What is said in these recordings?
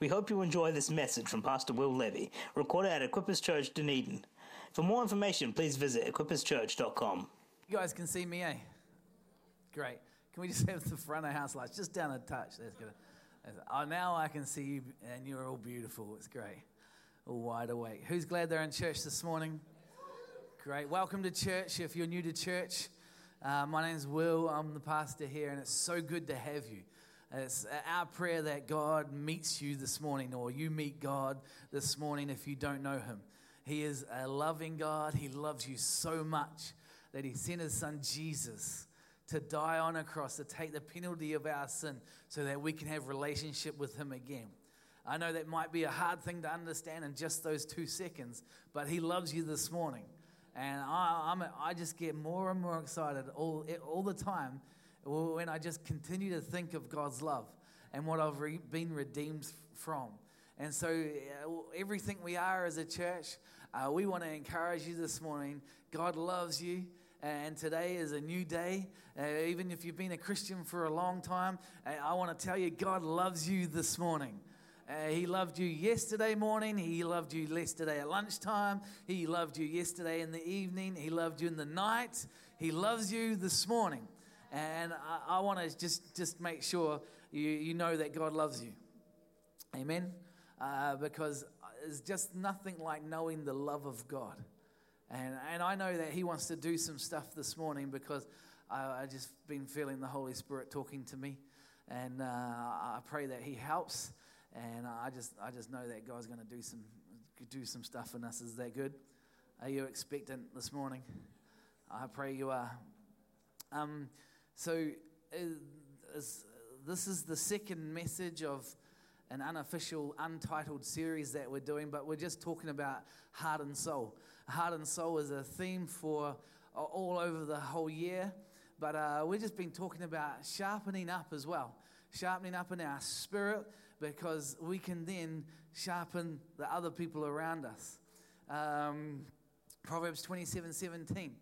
We hope you enjoy this message from Pastor Will Levy, recorded at Equippers Church, Dunedin. For more information, please visit equipperschurch.com. You guys can see me, eh? Great. Can we just have the front of house lights just down a touch? That's good. Oh, now I can see you, and you're all beautiful. It's great. All wide awake. Who's glad they're in church this morning? Great. Welcome to church. If you're new to church, uh, my name's Will. I'm the pastor here, and it's so good to have you. It's our prayer that God meets you this morning, or you meet God this morning if you don't know Him. He is a loving God. He loves you so much that He sent His Son Jesus to die on a cross to take the penalty of our sin so that we can have relationship with Him again. I know that might be a hard thing to understand in just those two seconds, but He loves you this morning. And I, I'm, I just get more and more excited all, all the time when I just continue to think of God's love and what I've re- been redeemed from. And so, uh, everything we are as a church, uh, we want to encourage you this morning. God loves you, and today is a new day. Uh, even if you've been a Christian for a long time, uh, I want to tell you, God loves you this morning. Uh, he loved you yesterday morning. He loved you yesterday at lunchtime. He loved you yesterday in the evening. He loved you in the night. He loves you this morning. And I, I want to just, just make sure you, you know that God loves you. Amen? Uh, because it's just nothing like knowing the love of God. And, and I know that He wants to do some stuff this morning because I, I just been feeling the Holy Spirit talking to me. And uh, I pray that He helps. And I just, I just know that God's going to do some, do some stuff in us. Is that good? Are you expectant this morning? I pray you are. Um, so, uh, this is the second message of an unofficial, untitled series that we're doing, but we're just talking about heart and soul. Heart and soul is a theme for uh, all over the whole year, but uh, we've just been talking about sharpening up as well, sharpening up in our spirit because we can then sharpen the other people around us. Um, Proverbs 27 17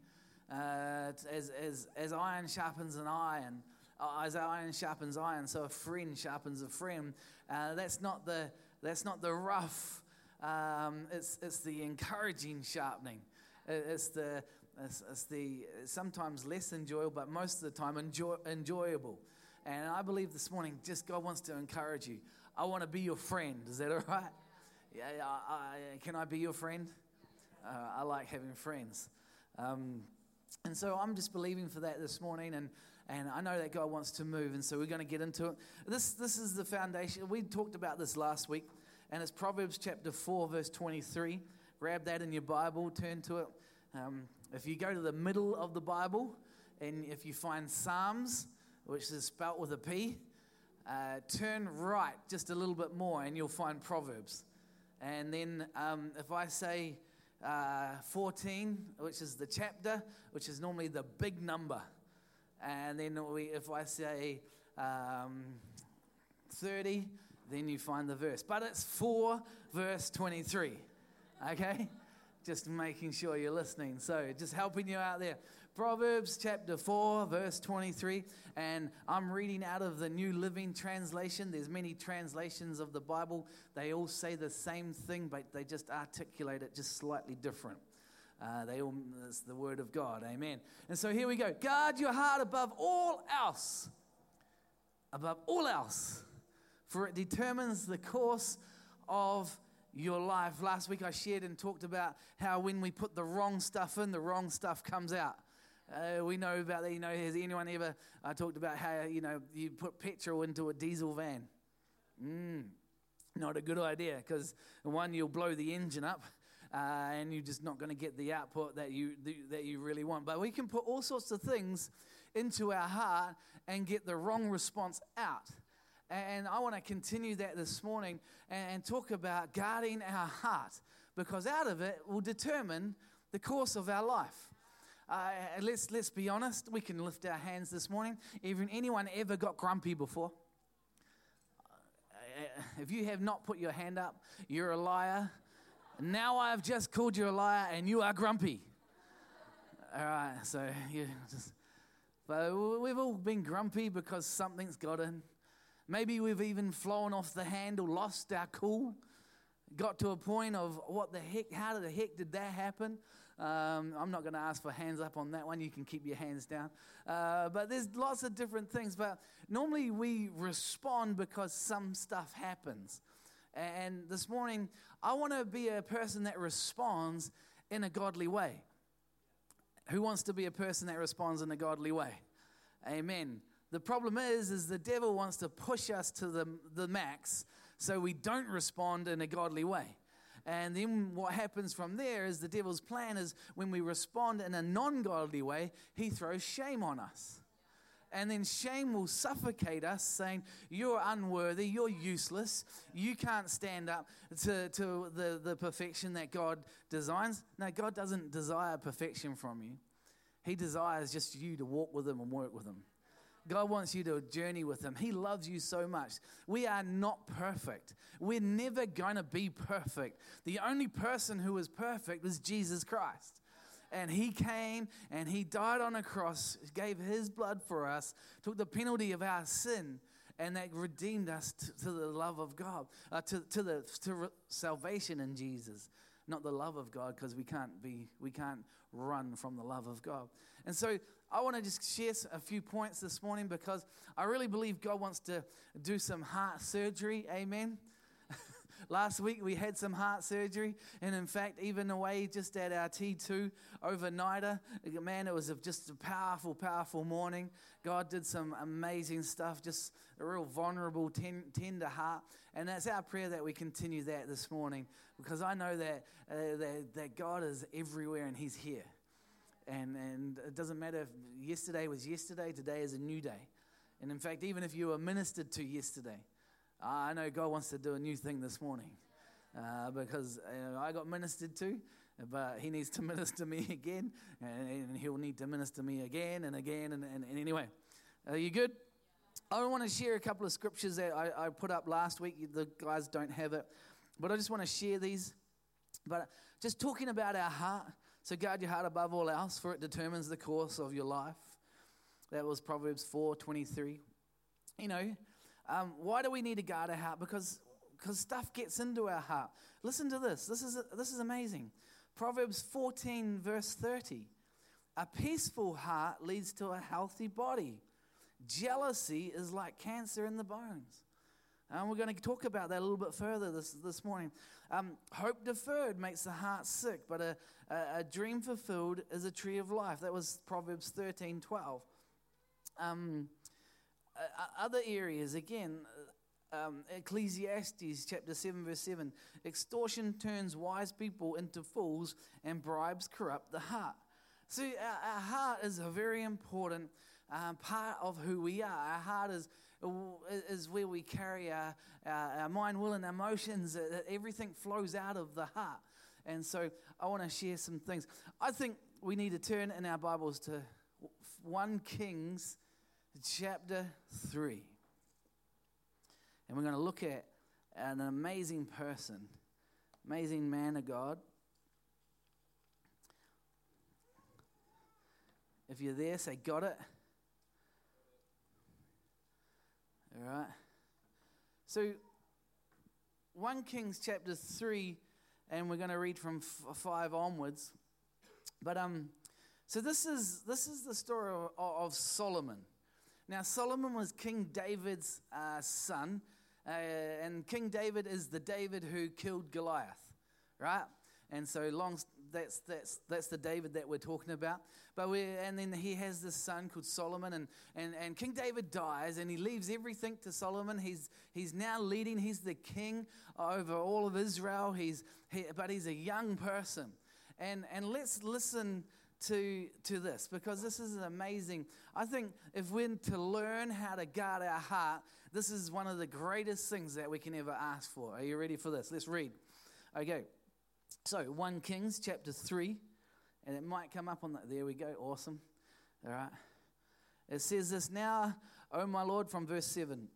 uh, as, as, as iron sharpens an iron, uh, as iron sharpens iron, so a friend sharpens a friend. Uh, that's not the that's not the rough. Um, it's it's the encouraging sharpening. It's the it's, it's, the sometimes less enjoyable, but most of the time enjoy, enjoyable. And I believe this morning, just God wants to encourage you. I want to be your friend. Is that all right? Yeah, I, I, can I be your friend? Uh, I like having friends. Um, and so I'm just believing for that this morning, and, and I know that God wants to move, and so we're going to get into it. This, this is the foundation. We talked about this last week, and it's Proverbs chapter 4, verse 23. Grab that in your Bible, turn to it. Um, if you go to the middle of the Bible, and if you find Psalms, which is spelt with a P, uh, turn right just a little bit more, and you'll find Proverbs. And then um, if I say uh, 14, which is the chapter, which is normally the big number. And then we, if I say um, 30, then you find the verse. But it's 4 verse 23. Okay? Just making sure you're listening. So just helping you out there. Proverbs chapter 4, verse 23. And I'm reading out of the New Living Translation. There's many translations of the Bible. They all say the same thing, but they just articulate it just slightly different. Uh, they all, it's the word of God. Amen. And so here we go. Guard your heart above all else. Above all else. For it determines the course of your life. Last week I shared and talked about how when we put the wrong stuff in, the wrong stuff comes out. Uh, we know about that. You know, has anyone ever uh, talked about how, you know, you put petrol into a diesel van? Mm, not a good idea because, one, you'll blow the engine up. Uh, and you're just not going to get the output that you that you really want. But we can put all sorts of things into our heart and get the wrong response out. And I want to continue that this morning and talk about guarding our heart because out of it will determine the course of our life. Uh, let's, let's be honest. We can lift our hands this morning. Even anyone ever got grumpy before? Uh, if you have not put your hand up, you're a liar. Now I have just called you a liar and you are grumpy. All right, so you just, but we've all been grumpy because something's got in. Maybe we've even flown off the handle, lost our cool, got to a point of what the heck, how the heck did that happen? Um, I'm not going to ask for hands up on that one. You can keep your hands down. Uh, but there's lots of different things. But normally we respond because some stuff happens. And this morning, I want to be a person that responds in a godly way. Who wants to be a person that responds in a godly way? Amen. The problem is, is the devil wants to push us to the, the max so we don't respond in a godly way. And then what happens from there is the devil's plan is when we respond in a non godly way, he throws shame on us. And then shame will suffocate us, saying, You're unworthy, you're useless, you can't stand up to, to the, the perfection that God designs. No, God doesn't desire perfection from you, He desires just you to walk with Him and work with Him. God wants you to journey with Him. He loves you so much. We are not perfect. We're never going to be perfect. The only person who was perfect was Jesus Christ. And He came and He died on a cross, gave His blood for us, took the penalty of our sin, and that redeemed us to, to the love of God, uh, to, to the to re- salvation in Jesus not the love of God because we can't be we can't run from the love of God. And so I want to just share a few points this morning because I really believe God wants to do some heart surgery. Amen. Last week we had some heart surgery, and in fact, even away just at our T2 overnighter, man, it was just a powerful, powerful morning. God did some amazing stuff, just a real vulnerable, tender heart. And that's our prayer that we continue that this morning because I know that, uh, that, that God is everywhere and He's here. And, and it doesn't matter if yesterday was yesterday, today is a new day. And in fact, even if you were ministered to yesterday, I know God wants to do a new thing this morning uh, because uh, I got ministered to, but He needs to minister me again, and, and He'll need to minister me again and again. And, and, and anyway, are you good? I want to share a couple of scriptures that I, I put up last week. The guys don't have it, but I just want to share these. But just talking about our heart, so guard your heart above all else, for it determines the course of your life. That was Proverbs 4 23. You know, um, why do we need to guard our heart? Because because stuff gets into our heart. Listen to this. This is, this is amazing. Proverbs 14, verse 30. A peaceful heart leads to a healthy body. Jealousy is like cancer in the bones. And we're going to talk about that a little bit further this, this morning. Um, hope deferred makes the heart sick, but a, a, a, dream fulfilled is a tree of life. That was Proverbs 13 12. Um, uh, other areas, again, um, Ecclesiastes chapter 7, verse 7 extortion turns wise people into fools, and bribes corrupt the heart. See, our, our heart is a very important part of who we are. Our heart is, is where we carry our, our, our mind, will, and emotions. Everything flows out of the heart. And so I want to share some things. I think we need to turn in our Bibles to 1 Kings chapter 3. And we're going to look at an amazing person, amazing man of God. If you're there, say, Got it. All right. So, 1 Kings chapter 3, and we're going to read from f- 5 onwards. But, um, so this is, this is the story of, of Solomon. Now, Solomon was King David's uh, son, uh, and King David is the David who killed Goliath, right? And so long, that's, that's, that's the David that we're talking about. But we and then he has this son called Solomon, and, and, and King David dies, and he leaves everything to Solomon. He's, he's now leading, he's the king over all of Israel, he's, he, but he's a young person. And, and let's listen to, to this because this is amazing. I think if we're to learn how to guard our heart, this is one of the greatest things that we can ever ask for. Are you ready for this? Let's read. Okay. So, 1 Kings chapter 3, and it might come up on that. There we go. Awesome. All right. It says this now, O my Lord, from verse 7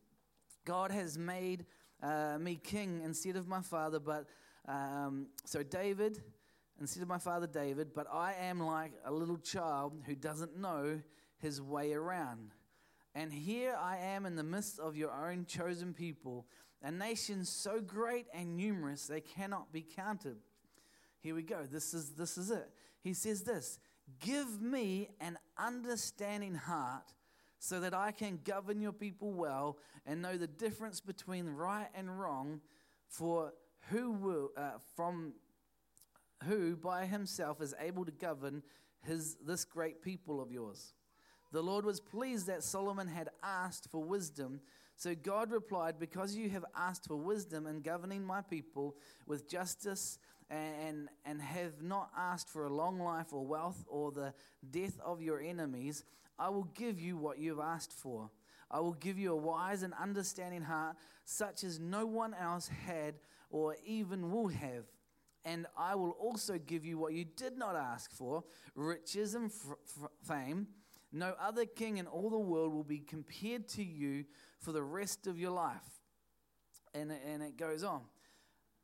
God has made uh, me king instead of my father, but um, so David instead of my father David, but I am like a little child who doesn't know his way around. And here I am in the midst of your own chosen people, a nation so great and numerous they cannot be counted. Here we go. This is, this is it. He says this Give me an understanding heart so that I can govern your people well and know the difference between right and wrong, for who will, uh, from who by himself is able to govern his, this great people of yours. The Lord was pleased that Solomon had asked for wisdom. So God replied, Because you have asked for wisdom in governing my people with justice and, and have not asked for a long life or wealth or the death of your enemies, I will give you what you have asked for. I will give you a wise and understanding heart, such as no one else had or even will have. And I will also give you what you did not ask for riches and f- f- fame. No other king in all the world will be compared to you for the rest of your life. And, and it goes on.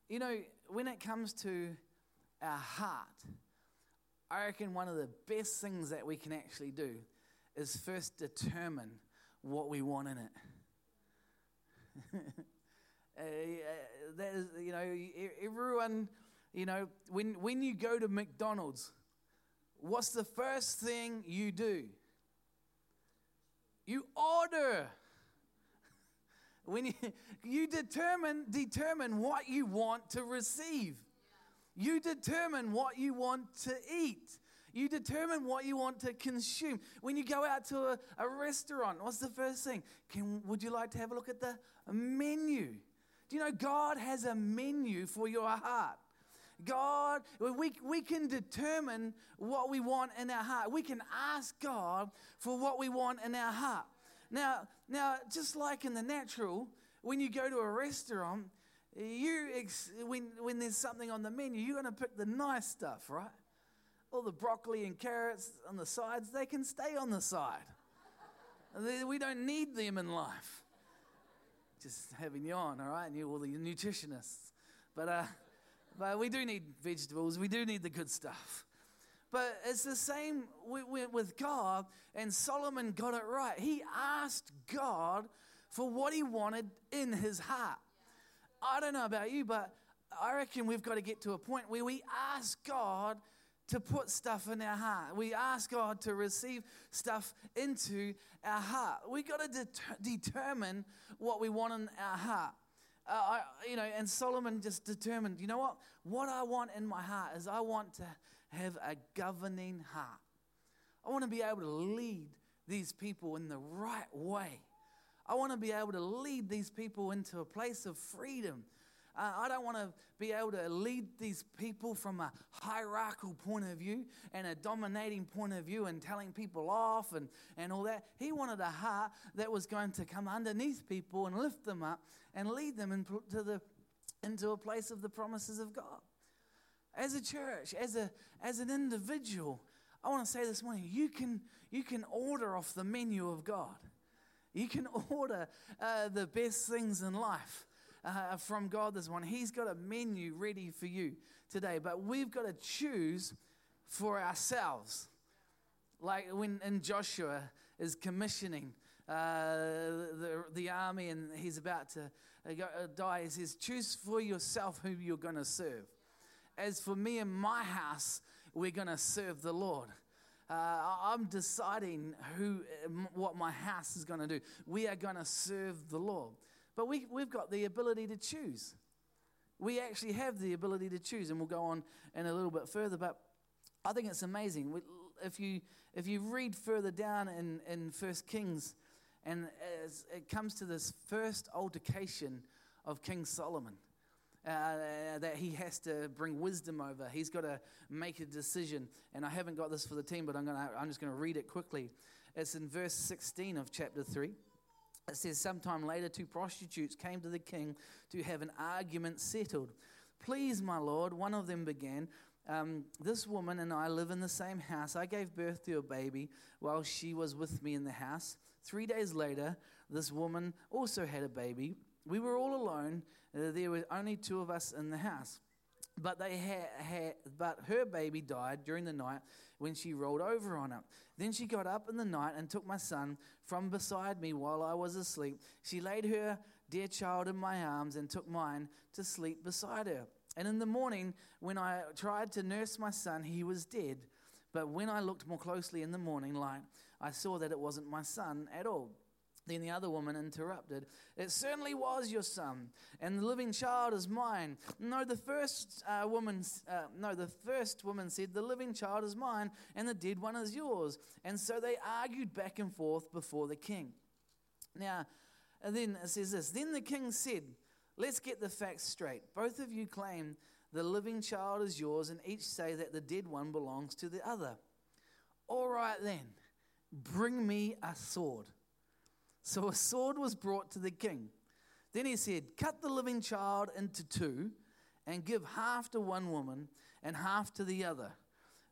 You know, when it comes to our heart, I reckon one of the best things that we can actually do is first determine what we want in it. uh, that is, you know, everyone, you know, when, when you go to McDonald's, what's the first thing you do? You order. When you, you determine, determine what you want to receive. You determine what you want to eat. You determine what you want to consume. When you go out to a, a restaurant, what's the first thing? Can, would you like to have a look at the menu? Do you know God has a menu for your heart? God, we, we can determine what we want in our heart. We can ask God for what we want in our heart. Now, now, just like in the natural, when you go to a restaurant, you ex- when, when there's something on the menu, you're going to pick the nice stuff, right? All the broccoli and carrots on the sides, they can stay on the side. we don't need them in life. Just having you on, all right? And you all the nutritionists. But, uh, but we do need vegetables. We do need the good stuff. But it's the same with God, and Solomon got it right. He asked God for what he wanted in his heart. I don't know about you, but I reckon we've got to get to a point where we ask God to put stuff in our heart. We ask God to receive stuff into our heart. We got to det- determine what we want in our heart. Uh, I, you know, and Solomon just determined, you know what? What I want in my heart is I want to have a governing heart. I want to be able to lead these people in the right way. I want to be able to lead these people into a place of freedom. Uh, I don't want to be able to lead these people from a hierarchical point of view and a dominating point of view and telling people off and, and all that. He wanted a heart that was going to come underneath people and lift them up and lead them into, the, into a place of the promises of God as a church, as, a, as an individual, I want to say this morning you can, you can order off the menu of God. You can order uh, the best things in life uh, from God this morning. He's got a menu ready for you today, but we've got to choose for ourselves. Like when in Joshua is commissioning uh, the, the army and he's about to uh, uh, die, he says, Choose for yourself who you're going to serve. As for me and my house, we're going to serve the Lord. Uh, I'm deciding who, what my house is going to do. We are going to serve the Lord. But we, we've got the ability to choose. We actually have the ability to choose, and we'll go on in a little bit further. But I think it's amazing. If you, if you read further down in, in 1 Kings, and it comes to this first altercation of King Solomon uh, that he has to bring wisdom over. He's got to make a decision. And I haven't got this for the team, but I'm, gonna, I'm just going to read it quickly. It's in verse 16 of chapter 3. It says, Sometime later, two prostitutes came to the king to have an argument settled. Please, my lord, one of them began. Um, this woman and I live in the same house. I gave birth to a baby while she was with me in the house. Three days later, this woman also had a baby. We were all alone. Uh, there were only two of us in the house. But they had, but her baby died during the night when she rolled over on it. Then she got up in the night and took my son from beside me while I was asleep. She laid her dear child in my arms and took mine to sleep beside her. And in the morning, when I tried to nurse my son, he was dead. But when I looked more closely in the morning light, I saw that it wasn't my son at all. Then the other woman interrupted, It certainly was your son, and the living child is mine. No, the first uh, woman, uh, no, the first woman said, The living child is mine, and the dead one is yours. And so they argued back and forth before the king. Now, and then it says this Then the king said, Let's get the facts straight. Both of you claim the living child is yours, and each say that the dead one belongs to the other. All right, then, bring me a sword. So a sword was brought to the king. Then he said, Cut the living child into two and give half to one woman and half to the other.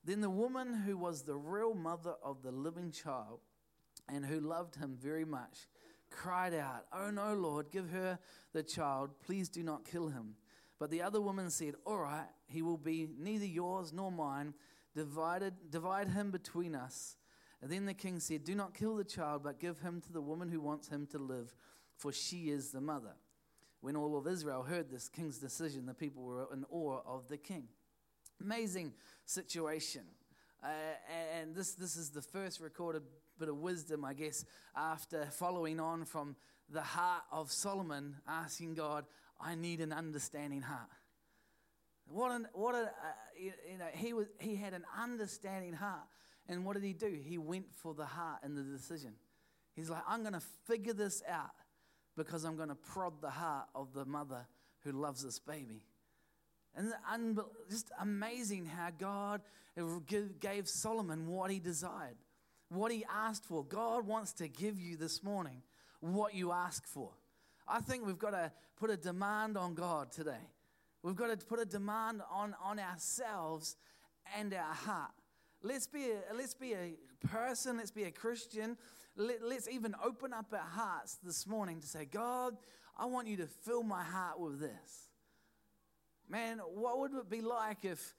Then the woman who was the real mother of the living child and who loved him very much cried out, Oh no, Lord, give her the child. Please do not kill him. But the other woman said, All right, he will be neither yours nor mine. Divided, divide him between us. Then the king said, Do not kill the child, but give him to the woman who wants him to live, for she is the mother. When all of Israel heard this king's decision, the people were in awe of the king. Amazing situation. Uh, and this, this is the first recorded bit of wisdom, I guess, after following on from the heart of Solomon, asking God, I need an understanding heart. What an, what a, uh, you know, he, was, he had an understanding heart. And what did he do? He went for the heart and the decision. He's like, I'm going to figure this out because I'm going to prod the heart of the mother who loves this baby. And just amazing how God gave Solomon what he desired, what he asked for. God wants to give you this morning what you ask for. I think we've got to put a demand on God today. We've got to put a demand on, on ourselves and our heart. Let's be a, let's be a person, let's be a Christian. Let, let's even open up our hearts this morning to say, God, I want you to fill my heart with this. Man, what would it be like if,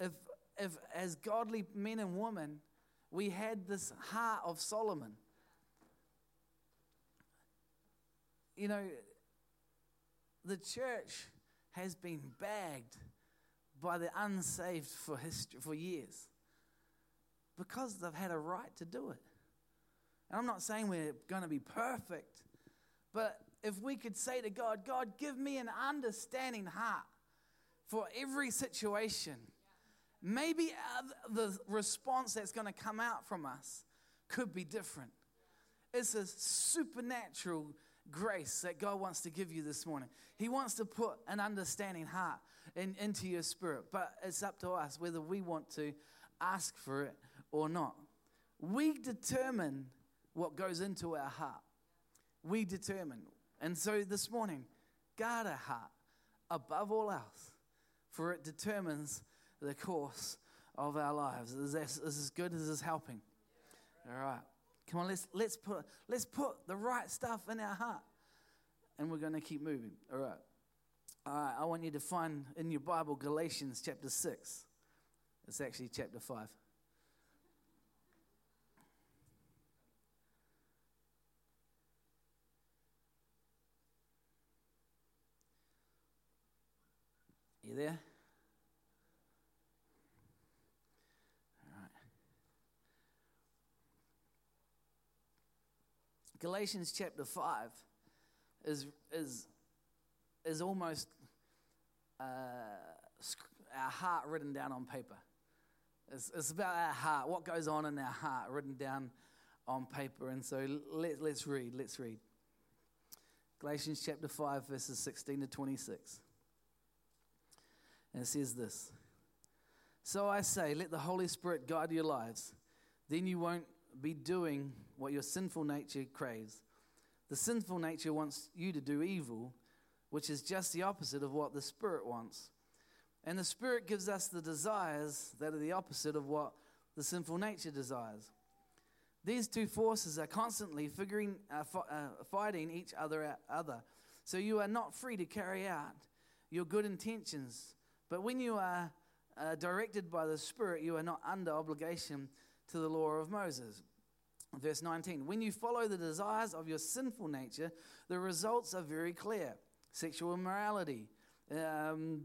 if, if as godly men and women, we had this heart of Solomon? You know, the church has been bagged by the unsaved for, history, for years because they've had a right to do it. And I'm not saying we're going to be perfect, but if we could say to God, God, give me an understanding heart for every situation, maybe the response that's going to come out from us could be different. It's a supernatural grace that God wants to give you this morning. He wants to put an understanding heart in, into your spirit, but it's up to us whether we want to ask for it or not. We determine what goes into our heart. We determine. And so this morning, guard our heart above all else, for it determines the course of our lives. Is this, is this good? Is this helping? All right. Come on, let's, let's, put, let's put the right stuff in our heart. And we're going to keep moving. All right. All right. I want you to find in your Bible Galatians chapter 6. It's actually chapter 5. There? Galatians chapter 5 is, is, is almost uh, our heart written down on paper. It's, it's about our heart, what goes on in our heart written down on paper. And so let, let's read, let's read. Galatians chapter 5, verses 16 to 26. And says this So I say, let the Holy Spirit guide your lives. Then you won't be doing what your sinful nature craves. The sinful nature wants you to do evil, which is just the opposite of what the Spirit wants. And the Spirit gives us the desires that are the opposite of what the sinful nature desires. These two forces are constantly figuring, uh, f- uh, fighting each other, other. So you are not free to carry out your good intentions But when you are uh, directed by the Spirit, you are not under obligation to the law of Moses. Verse 19 When you follow the desires of your sinful nature, the results are very clear sexual immorality, um,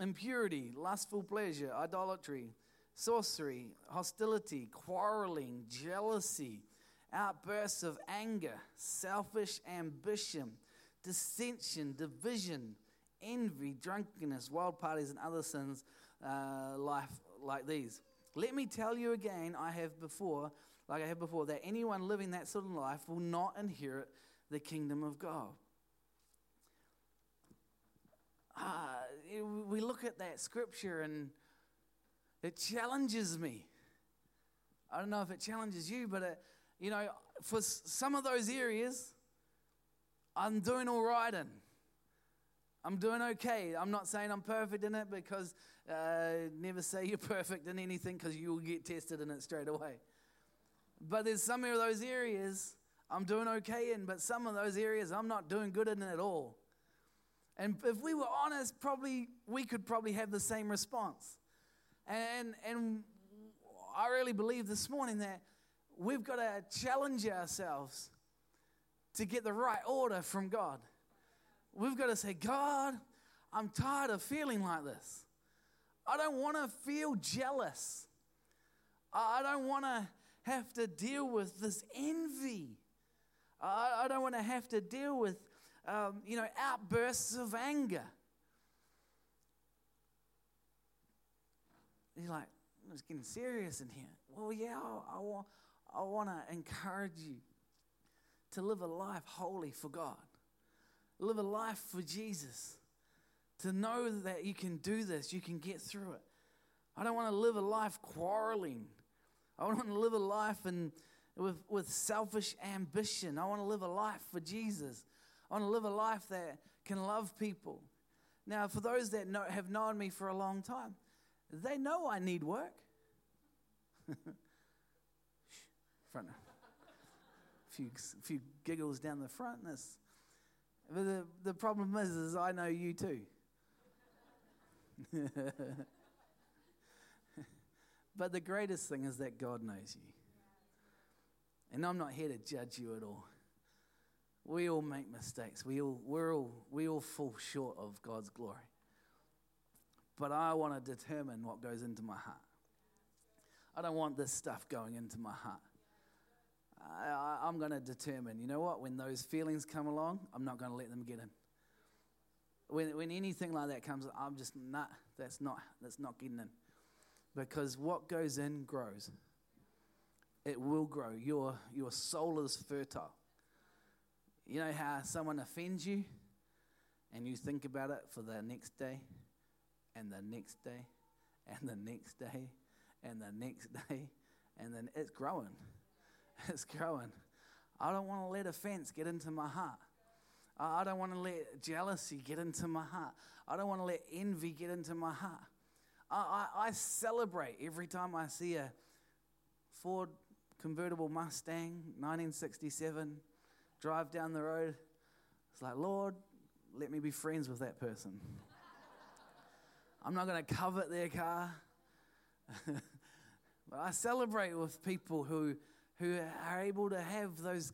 impurity, lustful pleasure, idolatry, sorcery, hostility, quarreling, jealousy, outbursts of anger, selfish ambition, dissension, division, envy, drunkenness, wild parties, and other sins uh, life like these. Let me tell you again, I have before, like I have before, that anyone living that sort of life will not inherit the kingdom of God. Uh, we look at that scripture and it challenges me. I don't know if it challenges you, but it, you know, for some of those areas, I'm doing all right in. I'm doing okay. I'm not saying I'm perfect in it because uh, never say you're perfect in anything because you will get tested in it straight away. But there's some of those areas I'm doing okay in, but some of those areas I'm not doing good in at all. And if we were honest, probably we could probably have the same response. And, and I really believe this morning that we've got to challenge ourselves to get the right order from God. We've got to say, God, I'm tired of feeling like this. I don't want to feel jealous. I don't want to have to deal with this envy. I don't want to have to deal with, um, you know, outbursts of anger. He's like, it's getting serious in here. Well, yeah, I, I want, I want to encourage you to live a life holy for God, live a life for Jesus, to know that you can do this, you can get through it. I don't want to live a life quarreling. I want to live a life in, with, with selfish ambition. I want to live a life for Jesus. I want to live a life that can love people. Now, for those that know, have known me for a long time, they know I need work. front. A few, few giggles down the front. That's, but the, the problem is, is I know you too. but the greatest thing is that God knows you. And I'm not here to judge you at all. We all make mistakes. We all, we're all, we all fall short of God's glory but I want to determine what goes into my heart. I don't want this stuff going into my heart. I, am going to determine, you know what, when those feelings come along, I'm not going to let them get in. When, when anything like that comes, I'm just, nah, that's not, that's not getting in. Because what goes in grows. It will grow. Your, your soul is fertile. You know how someone offends you and you think about it for the next day? and the next day, and the next day, and the next day, and then it's growing. It's growing. I don't want to let offense get into my heart. I don't want to let jealousy get into my heart. I don't want to let envy get into my heart. I, I, I celebrate every time I see a Ford convertible Mustang, 1967, drive down the road. It's like, Lord, let me be friends with that person. I'm not going to covet their car. but I celebrate with people who, who are able to have those,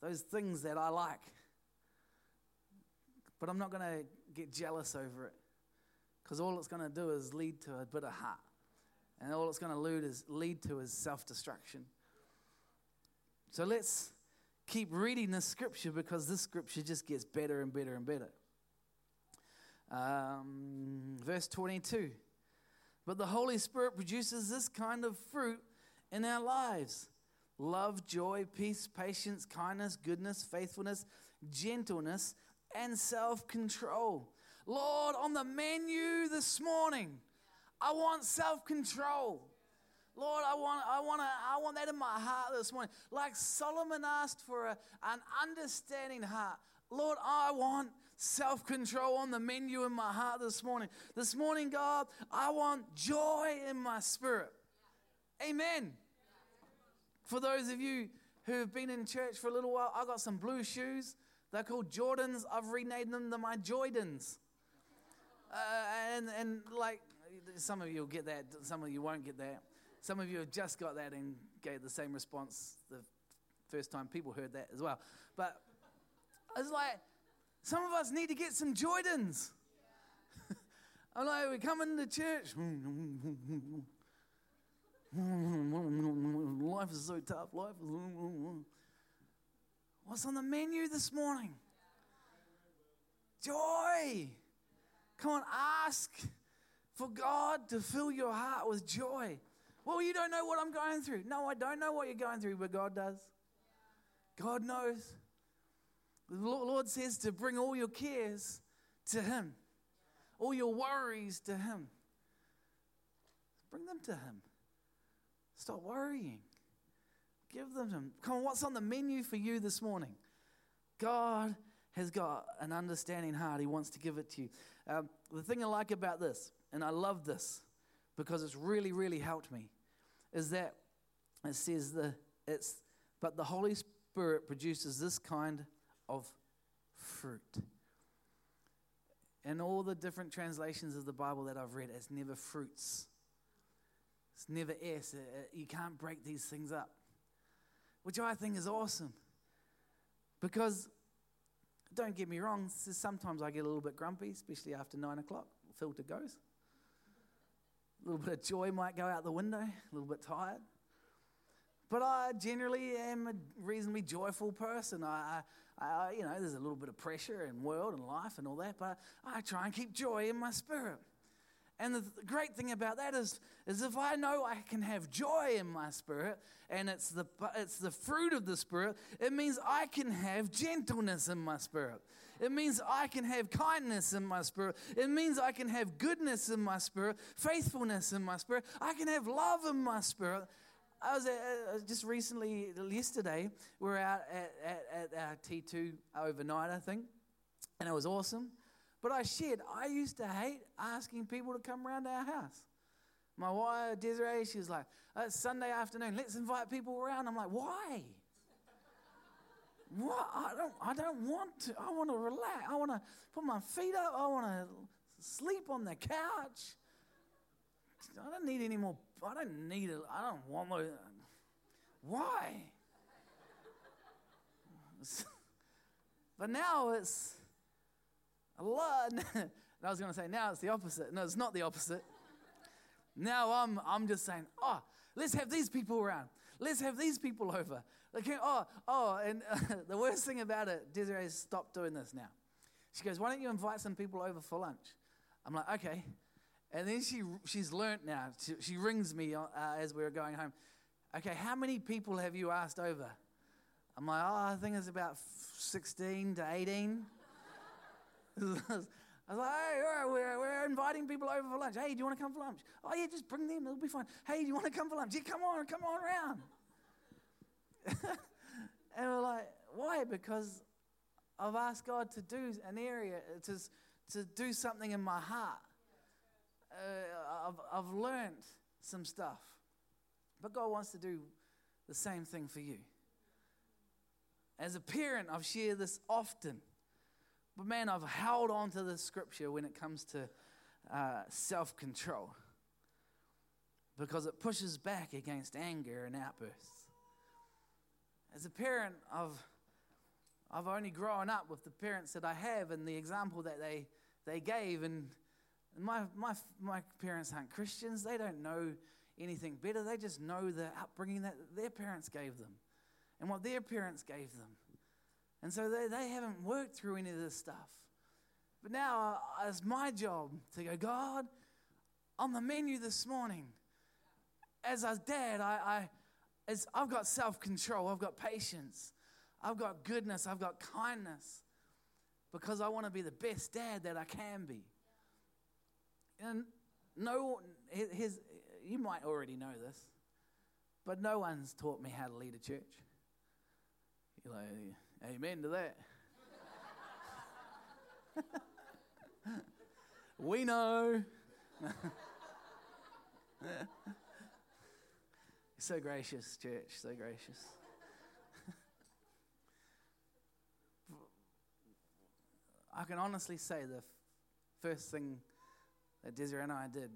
those things that I like. But I'm not going to get jealous over it because all it's going to do is lead to a bit of heart. And all it's going to lead to is self destruction. So let's keep reading this scripture because this scripture just gets better and better and better. Um, verse 22. But the Holy Spirit produces this kind of fruit in our lives love, joy, peace, patience, kindness, goodness, faithfulness, gentleness, and self control. Lord, on the menu this morning, I want self control. Lord, I want, I, want to, I want that in my heart this morning. Like Solomon asked for a, an understanding heart. Lord, I want self control on the menu in my heart this morning. This morning, God, I want joy in my spirit. Amen. For those of you who have been in church for a little while, I got some blue shoes. They're called Jordans. I've renamed them the my Joydans. Uh, and, and like some of you will get that, some of you won't get that. Some of you have just got that and gave the same response the first time people heard that as well. But it's like some of us need to get some Jordans. I'm like, we come into church. Life is so tough. Life is. Mm, mm, mm. What's on the menu this morning? Joy. Come on, ask for God to fill your heart with joy. Well, you don't know what I'm going through. No, I don't know what you're going through, but God does. God knows. The Lord says to bring all your cares to Him, all your worries to Him. Bring them to Him. Stop worrying. Give them to Him. Come on, what's on the menu for you this morning? God has got an understanding heart. He wants to give it to you. Um, the thing I like about this, and I love this because it's really, really helped me, is that it says the it's but the Holy Spirit produces this kind of fruit. In all the different translations of the Bible that I've read, it's never fruits. It's never S. You can't break these things up, which I think is awesome. Because, don't get me wrong, sometimes I get a little bit grumpy, especially after nine o'clock, filter goes. A little bit of joy might go out the window, a little bit tired. But I generally am a reasonably joyful person. I, I, you know, there's a little bit of pressure and world and life and all that, but I try and keep joy in my spirit. And the great thing about that is, is if I know I can have joy in my spirit, and it's the, it's the fruit of the spirit, it means I can have gentleness in my spirit. It means I can have kindness in my spirit. It means I can have goodness in my spirit, faithfulness in my spirit. I can have love in my spirit. I was uh, just recently, yesterday, we were out at, at, at our T2 overnight, I think, and it was awesome. But I shared, I used to hate asking people to come around our house. My wife, Desiree, she was like, uh, Sunday afternoon, let's invite people around. I'm like, why? What? I don't, I don't want to. I want to relax. I want to put my feet up. I want to sleep on the couch. I don't need any more. I don't need it. I don't want more. Why? but now it's a lot. I was going to say now it's the opposite. No, it's not the opposite. Now I'm, I'm just saying, oh, let's have these people around. Let's have these people over. Like, oh, oh, and the worst thing about it, Desiree stopped doing this now. She goes, why don't you invite some people over for lunch? I'm like, okay. And then she, she's learnt now. She, she rings me uh, as we are going home. Okay, how many people have you asked over? I'm like, oh, I think it's about 16 to 18. I was like, hey, we're, we're inviting people over for lunch. Hey, do you want to come for lunch? Oh, yeah, just bring them. It'll be fine. Hey, do you want to come for lunch? Yeah, come on, come on around. and we're like, why? Because I've asked God to do an area, to, to do something in my heart uh, I've, I've learned some stuff. But God wants to do the same thing for you. As a parent, I've shared this often. But man, I've held on to this scripture when it comes to uh, self control because it pushes back against anger and outbursts. As a parent, I've, I've only grown up with the parents that I have and the example that they, they gave. And my, my, my parents aren't Christians. They don't know anything better. They just know the upbringing that their parents gave them and what their parents gave them. And so they, they haven't worked through any of this stuff. But now uh, it's my job to go, God, on the menu this morning, as a dad, I, I, as I've got self control, I've got patience, I've got goodness, I've got kindness, because I want to be the best dad that I can be. And no, his, you might already know this, but no one's taught me how to lead a church. You're like, amen to that. we know. so gracious, church, so gracious. I can honestly say the first thing that Desiree and I did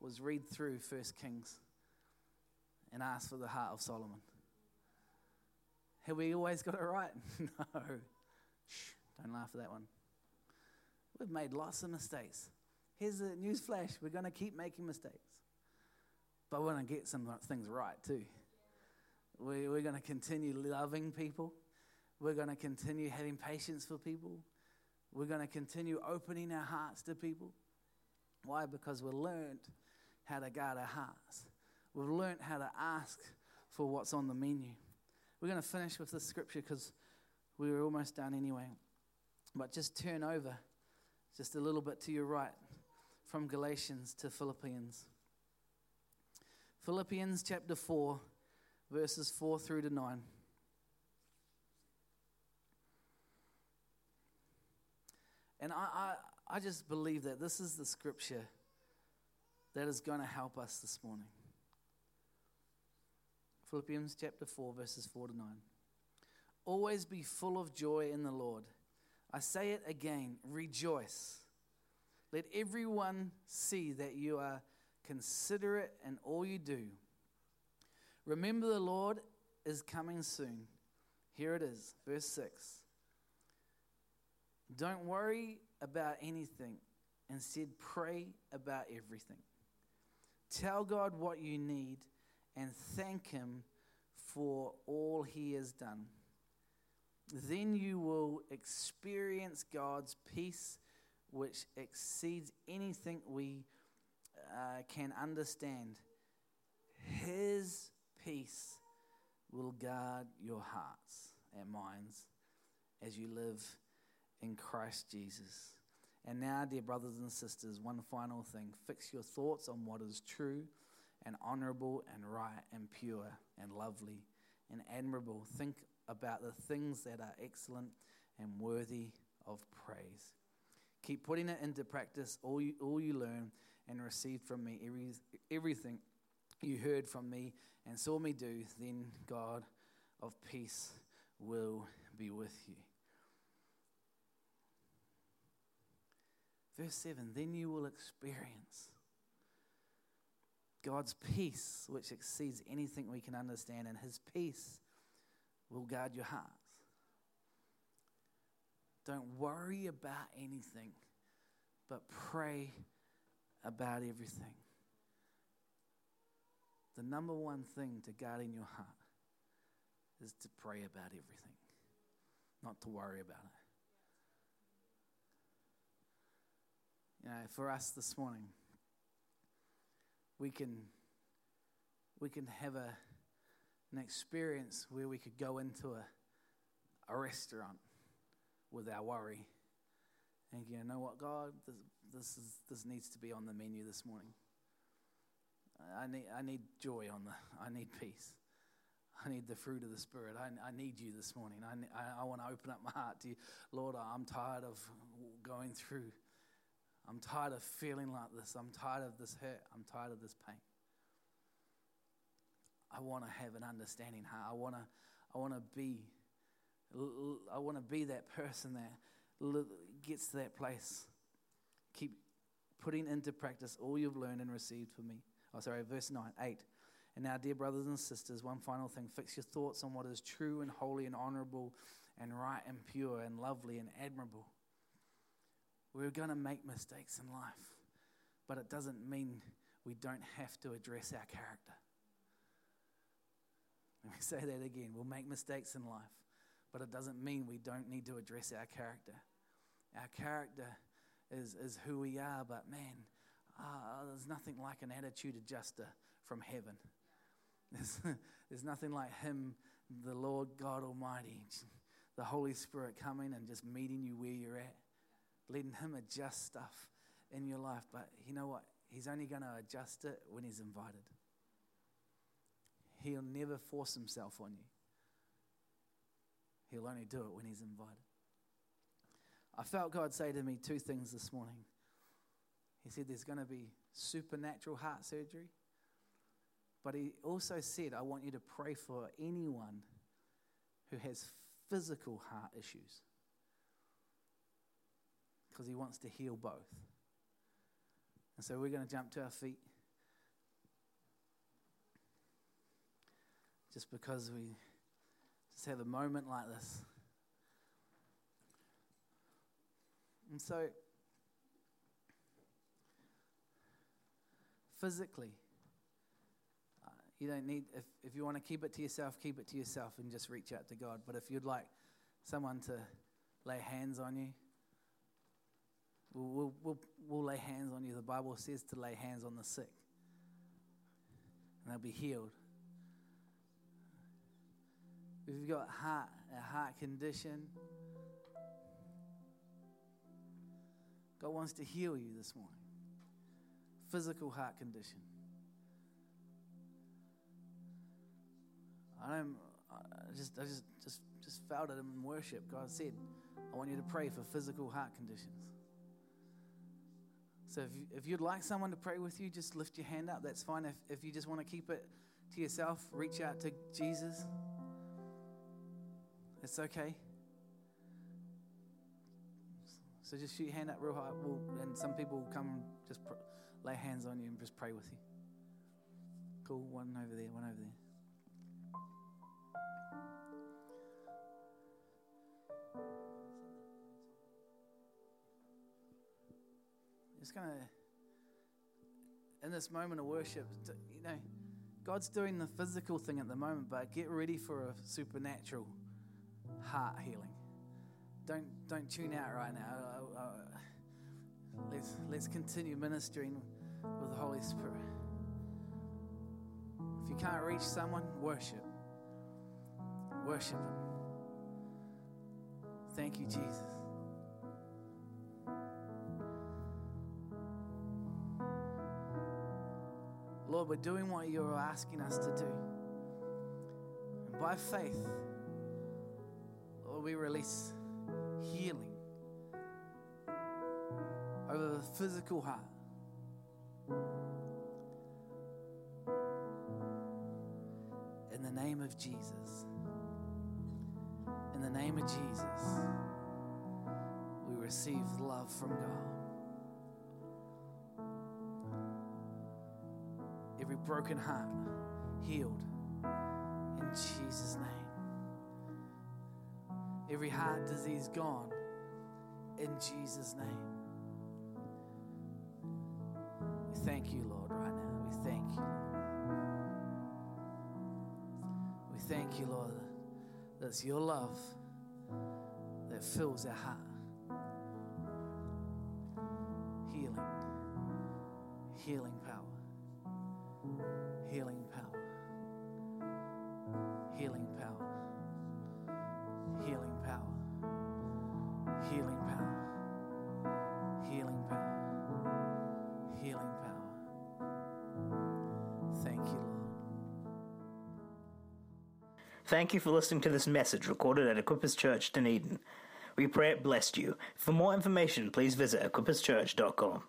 was read through First Kings and ask for the heart of Solomon. Have we always got it right? no. Shh, don't laugh at that one. We've made lots of mistakes. Here's a news flash we're going to keep making mistakes. But we're going to get some things right too. We, we're going to continue loving people. We're going to continue having patience for people. We're going to continue opening our hearts to people. Why? Because we've learned how to guard our hearts. We've learned how to ask for what's on the menu. We're going to finish with this scripture because we were almost done anyway. But just turn over just a little bit to your right from Galatians to Philippians. Philippians chapter 4, verses 4 through to 9. And I, I, I just believe that this is the scripture that is going to help us this morning. Philippians chapter 4, verses 4 to 9. Always be full of joy in the Lord. I say it again rejoice. Let everyone see that you are considerate in all you do. Remember, the Lord is coming soon. Here it is, verse 6. Don't worry about anything, instead, pray about everything. Tell God what you need and thank Him for all He has done. Then you will experience God's peace, which exceeds anything we uh, can understand. His peace will guard your hearts and minds as you live in Christ Jesus. And now, dear brothers and sisters, one final thing fix your thoughts on what is true and honorable and right and pure and lovely and admirable. Think about the things that are excellent and worthy of praise. Keep putting it into practice, all you, all you learn and received from me, every, everything you heard from me and saw me do, then God of peace will be with you. Verse 7 Then you will experience God's peace, which exceeds anything we can understand, and His peace will guard your hearts. Don't worry about anything, but pray about everything. The number one thing to guard in your heart is to pray about everything, not to worry about it. You know, for us this morning, we can we can have a an experience where we could go into a, a restaurant with our worry and you know what god this, this is this needs to be on the menu this morning i need i need joy on the i need peace I need the fruit of the Spirit. I, I need you this morning. I, I, I want to open up my heart to you. Lord, I'm tired of going through I'm tired of feeling like this. I'm tired of this hurt. I'm tired of this pain. I want to have an understanding heart. I want to, I want to be, I want to be that person that gets to that place. Keep putting into practice all you've learned and received from me. Oh, sorry, verse 9, 8. And now, dear brothers and sisters, one final thing fix your thoughts on what is true and holy and honorable and right and pure and lovely and admirable. We're going to make mistakes in life, but it doesn't mean we don't have to address our character. Let me say that again. We'll make mistakes in life, but it doesn't mean we don't need to address our character. Our character is, is who we are, but man, uh, there's nothing like an attitude adjuster from heaven. There's, there's nothing like Him, the Lord God Almighty, the Holy Spirit coming and just meeting you where you're at letting Him adjust stuff in your life. But you know what? He's only going to adjust it when He's invited. He'll never force Himself on you, He'll only do it when He's invited. I felt God say to me two things this morning. He said there's going to be supernatural heart surgery. But he also said, I want you to pray for anyone who has physical heart issues because he wants to heal both. And so we're going to jump to our feet. Just because we just have a moment like this. And so, physically, uh, you don't need, if, if you want to keep it to yourself, keep it to yourself and just reach out to God. But if you'd like someone to lay hands on you, we'll, we'll, we'll, lay hands on you. The Bible says to lay hands on the sick, and they'll be healed. If you've got heart, a heart condition, God wants to heal you this morning. Physical heart condition. I don't. I just, I just, just, just felt it in worship. God said, "I want you to pray for physical heart conditions." So if, if you'd like someone to pray with you, just lift your hand up. That's fine. If, if you just want to keep it to yourself, reach out to Jesus. It's okay. So just shoot your hand up real high, we'll, and some people will come and just pr- lay hands on you and just pray with you. Cool. One over there, one over there. Just gonna, in this moment of worship, you know, God's doing the physical thing at the moment, but get ready for a supernatural heart healing. Don't don't tune out right now. Uh, uh, let's let's continue ministering with the Holy Spirit. If you can't reach someone, worship. Worship Him. Thank you, Jesus. Lord, we're doing what you're asking us to do. And by faith, Lord, we release healing over the physical heart. In the name of Jesus. In the name of Jesus, we receive love from God. Broken heart healed in Jesus' name. Every heart disease gone in Jesus' name. We thank you, Lord, right now. We thank you. We thank you, Lord, that it's your love that fills our heart. Healing, healing Thank you for listening to this message recorded at Equippers Church, Dunedin. We pray it blessed you. For more information, please visit equipperschurch.com.